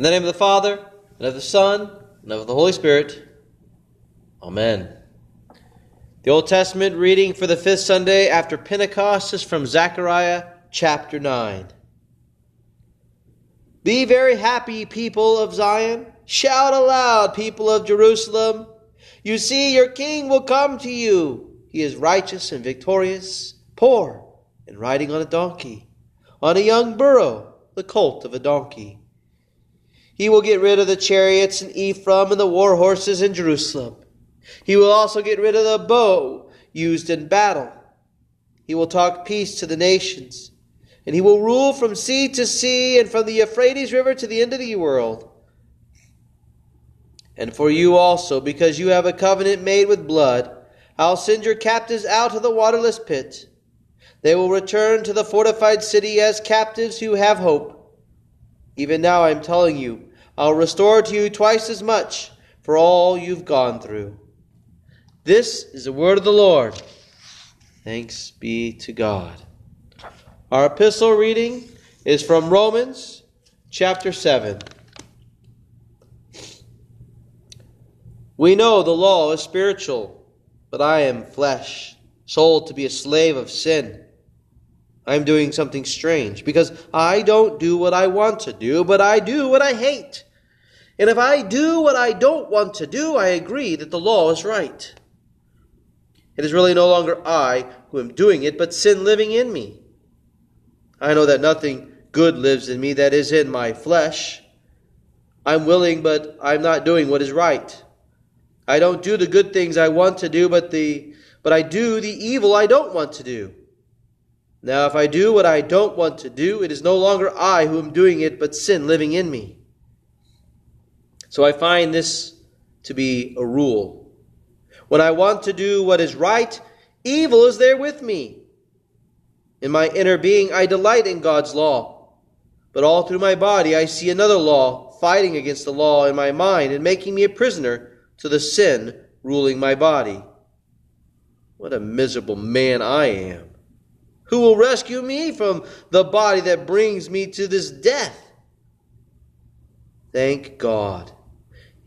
In the name of the Father, and of the Son, and of the Holy Spirit. Amen. The Old Testament reading for the fifth Sunday after Pentecost is from Zechariah chapter 9. Be very happy, people of Zion. Shout aloud, people of Jerusalem. You see, your king will come to you. He is righteous and victorious, poor, and riding on a donkey, on a young burro, the colt of a donkey. He will get rid of the chariots in Ephraim and the war horses in Jerusalem. He will also get rid of the bow used in battle. He will talk peace to the nations, and he will rule from sea to sea and from the Euphrates River to the end of the world. And for you also, because you have a covenant made with blood, I'll send your captives out of the waterless pit. They will return to the fortified city as captives who have hope. Even now I'm telling you, I'll restore to you twice as much for all you've gone through. This is the word of the Lord. Thanks be to God. Our epistle reading is from Romans chapter 7. We know the law is spiritual, but I am flesh, sold to be a slave of sin. I'm doing something strange because I don't do what I want to do, but I do what I hate. And if I do what I don't want to do, I agree that the law is right. It is really no longer I who am doing it, but sin living in me. I know that nothing good lives in me that is in my flesh. I'm willing, but I'm not doing what is right. I don't do the good things I want to do, but the but I do the evil I don't want to do. Now if I do what I don't want to do, it is no longer I who am doing it, but sin living in me. So I find this to be a rule. When I want to do what is right, evil is there with me. In my inner being, I delight in God's law. But all through my body, I see another law fighting against the law in my mind and making me a prisoner to the sin ruling my body. What a miserable man I am. Who will rescue me from the body that brings me to this death? Thank God.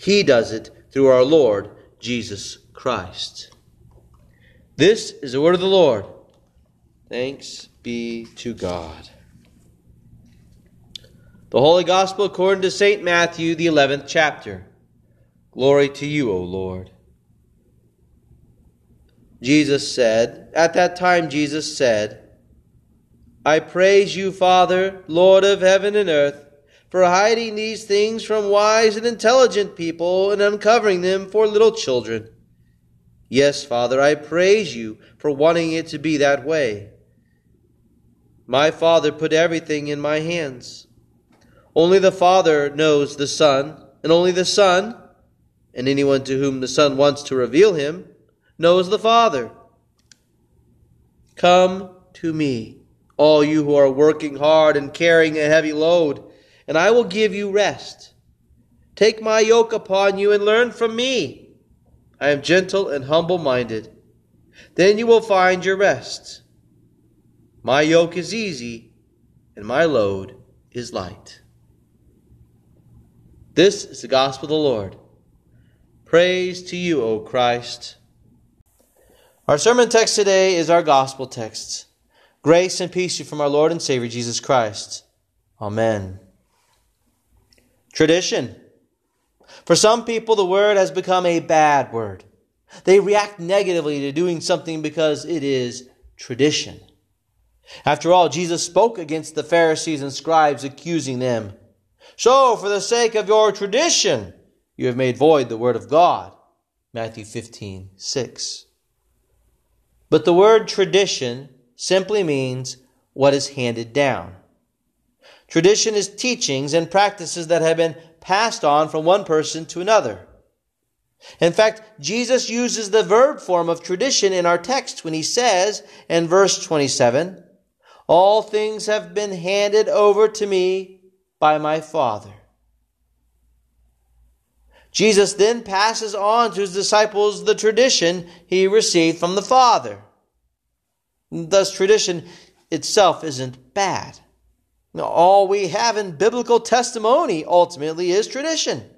He does it through our Lord Jesus Christ. This is the word of the Lord. Thanks be to God. The Holy Gospel according to St. Matthew, the 11th chapter. Glory to you, O Lord. Jesus said, At that time, Jesus said, I praise you, Father, Lord of heaven and earth for hiding these things from wise and intelligent people and uncovering them for little children. Yes, Father, I praise you for wanting it to be that way. My Father put everything in my hands. Only the Father knows the Son, and only the Son, and anyone to whom the Son wants to reveal him, knows the Father. Come to me, all you who are working hard and carrying a heavy load and I will give you rest. Take my yoke upon you and learn from me. I am gentle and humble minded. Then you will find your rest. My yoke is easy and my load is light. This is the gospel of the Lord. Praise to you, O Christ. Our sermon text today is our gospel text. Grace and peace to you from our Lord and Savior Jesus Christ. Amen. Tradition. For some people, the word has become a bad word. They react negatively to doing something because it is tradition. After all, Jesus spoke against the Pharisees and scribes, accusing them. So, for the sake of your tradition, you have made void the word of God. Matthew 15, 6. But the word tradition simply means what is handed down. Tradition is teachings and practices that have been passed on from one person to another. In fact, Jesus uses the verb form of tradition in our text when he says in verse 27, All things have been handed over to me by my Father. Jesus then passes on to his disciples the tradition he received from the Father. Thus, tradition itself isn't bad. All we have in biblical testimony ultimately is tradition.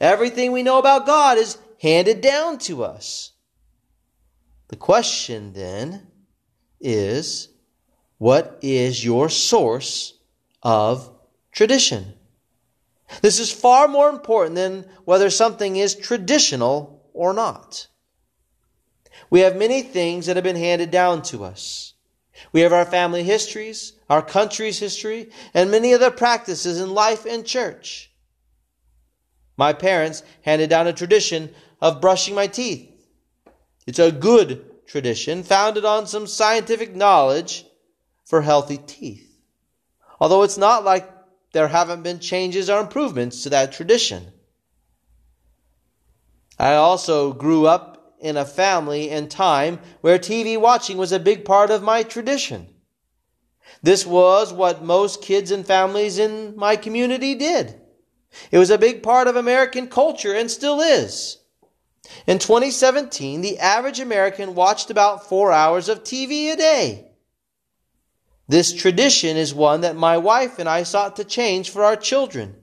Everything we know about God is handed down to us. The question then is what is your source of tradition? This is far more important than whether something is traditional or not. We have many things that have been handed down to us. We have our family histories, our country's history, and many other practices in life and church. My parents handed down a tradition of brushing my teeth. It's a good tradition founded on some scientific knowledge for healthy teeth. Although it's not like there haven't been changes or improvements to that tradition. I also grew up in a family and time where TV watching was a big part of my tradition. This was what most kids and families in my community did. It was a big part of American culture and still is. In 2017, the average American watched about four hours of TV a day. This tradition is one that my wife and I sought to change for our children.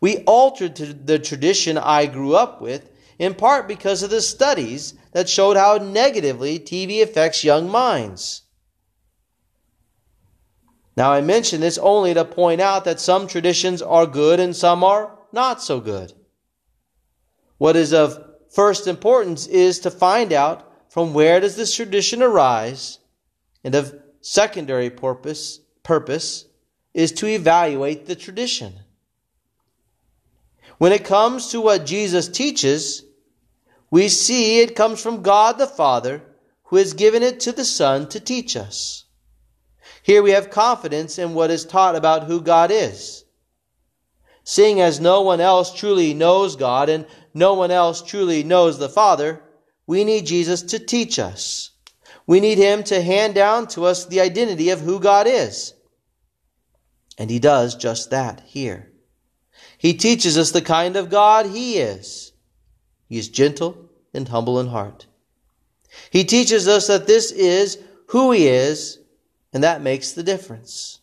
We altered the tradition I grew up with in part because of the studies that showed how negatively TV affects young minds. Now, I mention this only to point out that some traditions are good and some are not so good. What is of first importance is to find out from where does this tradition arise and of secondary purpose, purpose is to evaluate the tradition. When it comes to what Jesus teaches, we see it comes from God the Father, who has given it to the Son to teach us. Here we have confidence in what is taught about who God is. Seeing as no one else truly knows God and no one else truly knows the Father, we need Jesus to teach us. We need Him to hand down to us the identity of who God is. And He does just that here. He teaches us the kind of God He is. He is gentle and humble in heart. He teaches us that this is who He is, and that makes the difference.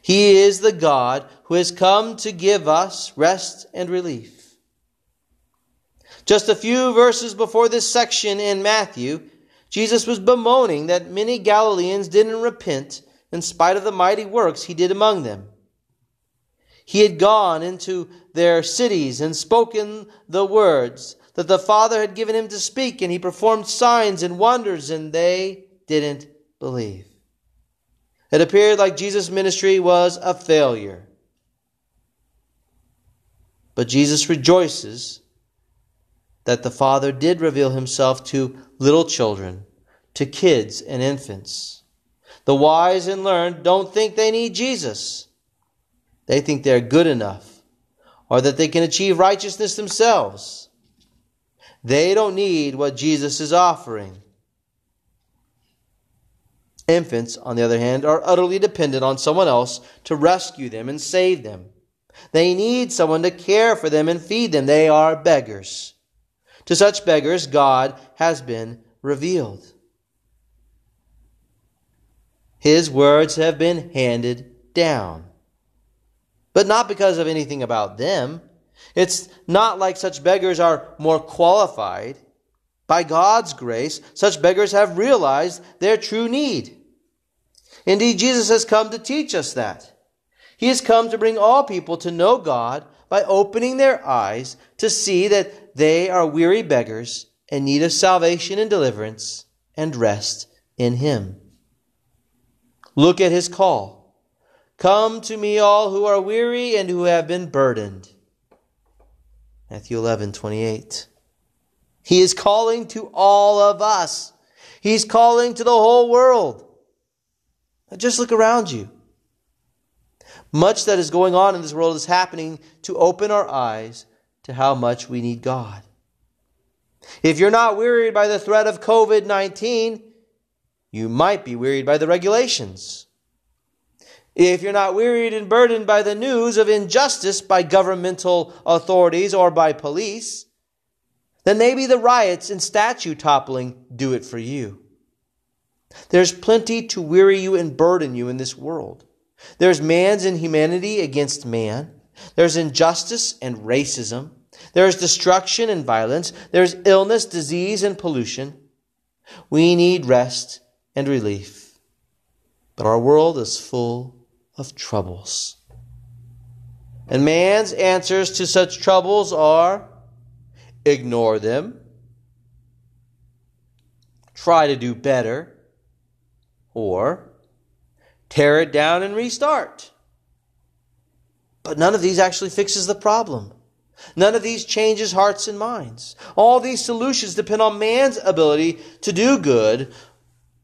He is the God who has come to give us rest and relief. Just a few verses before this section in Matthew, Jesus was bemoaning that many Galileans didn't repent in spite of the mighty works he did among them. He had gone into their cities and spoken the words that the Father had given him to speak, and he performed signs and wonders, and they didn't believe. It appeared like Jesus' ministry was a failure. But Jesus rejoices that the Father did reveal himself to little children, to kids and infants. The wise and learned don't think they need Jesus. They think they're good enough or that they can achieve righteousness themselves. They don't need what Jesus is offering. Infants, on the other hand, are utterly dependent on someone else to rescue them and save them. They need someone to care for them and feed them. They are beggars. To such beggars, God has been revealed. His words have been handed down. But not because of anything about them. It's not like such beggars are more qualified. By God's grace, such beggars have realized their true need. Indeed, Jesus has come to teach us that. He has come to bring all people to know God by opening their eyes to see that they are weary beggars in need of salvation and deliverance and rest in Him. Look at His call. Come to me, all who are weary and who have been burdened. Matthew 11, 28. He is calling to all of us. He's calling to the whole world. Just look around you. Much that is going on in this world is happening to open our eyes to how much we need God. If you're not wearied by the threat of COVID 19, you might be wearied by the regulations. If you're not wearied and burdened by the news of injustice by governmental authorities or by police, then maybe the riots and statue toppling do it for you. There's plenty to weary you and burden you in this world. There's man's inhumanity against man. There's injustice and racism. There's destruction and violence. There's illness, disease, and pollution. We need rest and relief. But our world is full of troubles. And man's answers to such troubles are ignore them, try to do better, or tear it down and restart. But none of these actually fixes the problem. None of these changes hearts and minds. All these solutions depend on man's ability to do good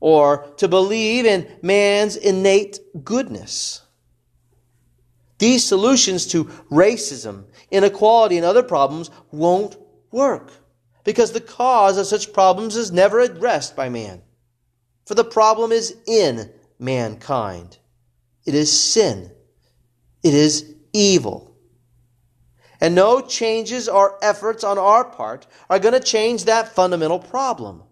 or to believe in man's innate goodness. These solutions to racism, inequality, and other problems won't work because the cause of such problems is never addressed by man. For the problem is in mankind. It is sin. It is evil. And no changes or efforts on our part are going to change that fundamental problem.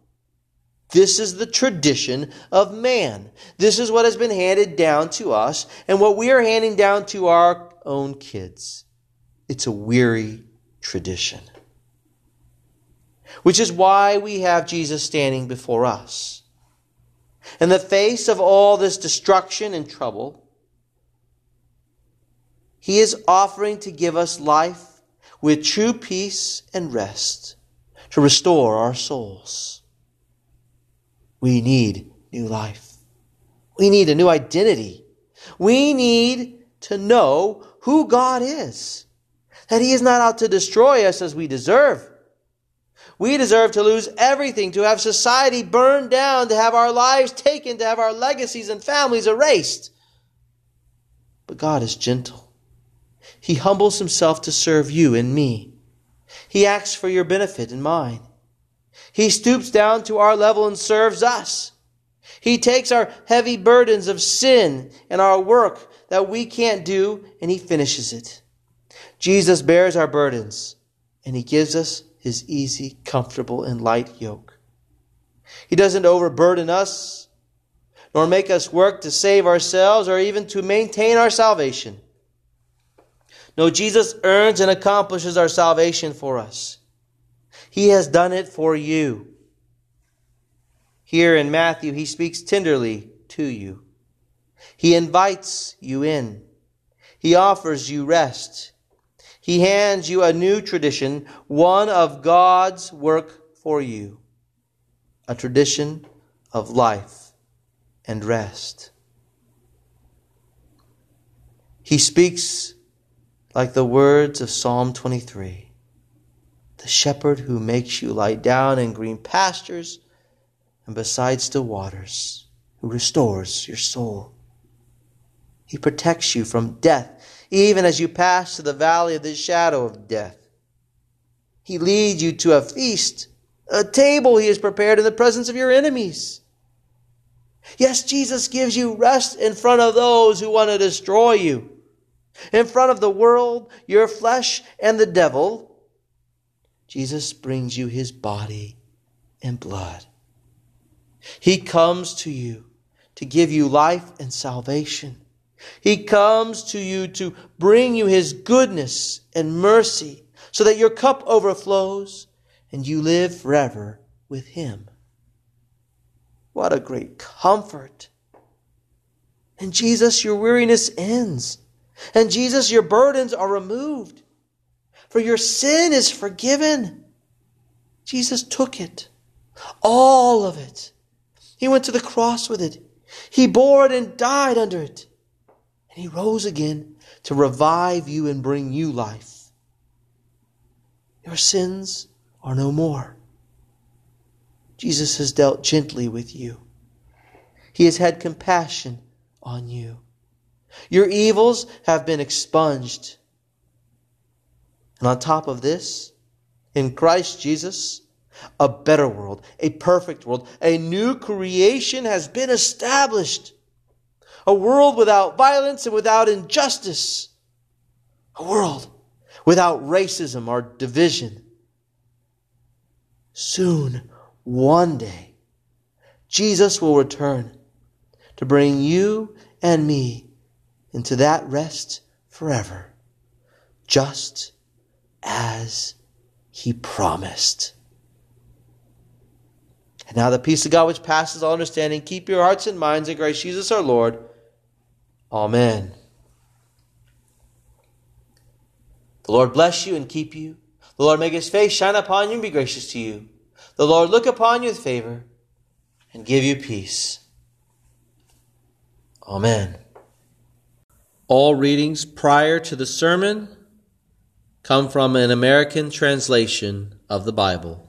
This is the tradition of man. This is what has been handed down to us and what we are handing down to our own kids. It's a weary tradition. Which is why we have Jesus standing before us. In the face of all this destruction and trouble, he is offering to give us life with true peace and rest to restore our souls. We need new life. We need a new identity. We need to know who God is. That He is not out to destroy us as we deserve. We deserve to lose everything, to have society burned down, to have our lives taken, to have our legacies and families erased. But God is gentle. He humbles himself to serve you and me. He acts for your benefit and mine. He stoops down to our level and serves us. He takes our heavy burdens of sin and our work that we can't do and he finishes it. Jesus bears our burdens and he gives us his easy, comfortable, and light yoke. He doesn't overburden us nor make us work to save ourselves or even to maintain our salvation. No, Jesus earns and accomplishes our salvation for us. He has done it for you. Here in Matthew, he speaks tenderly to you. He invites you in. He offers you rest. He hands you a new tradition, one of God's work for you, a tradition of life and rest. He speaks like the words of Psalm 23 The shepherd who makes you lie down in green pastures and beside still waters, who restores your soul. He protects you from death, even as you pass to the valley of the shadow of death. He leads you to a feast, a table he has prepared in the presence of your enemies. Yes, Jesus gives you rest in front of those who want to destroy you in front of the world, your flesh, and the devil, Jesus brings you his body and blood. He comes to you to give you life and salvation. He comes to you to bring you his goodness and mercy so that your cup overflows and you live forever with him. What a great comfort. And Jesus, your weariness ends. And Jesus, your burdens are removed, for your sin is forgiven. Jesus took it, all of it. He went to the cross with it. He bore it and died under it. And he rose again to revive you and bring you life. Your sins are no more. Jesus has dealt gently with you. He has had compassion on you. Your evils have been expunged. And on top of this, in Christ Jesus, a better world, a perfect world, a new creation has been established. A world without violence and without injustice. A world without racism or division. Soon, one day, Jesus will return to bring you and me into that rest forever, just as he promised. And now the peace of God which passes all understanding, keep your hearts and minds in Christ Jesus our Lord. Amen. The Lord bless you and keep you. The Lord make his face shine upon you and be gracious to you. The Lord look upon you with favor and give you peace. Amen. All readings prior to the sermon come from an American translation of the Bible.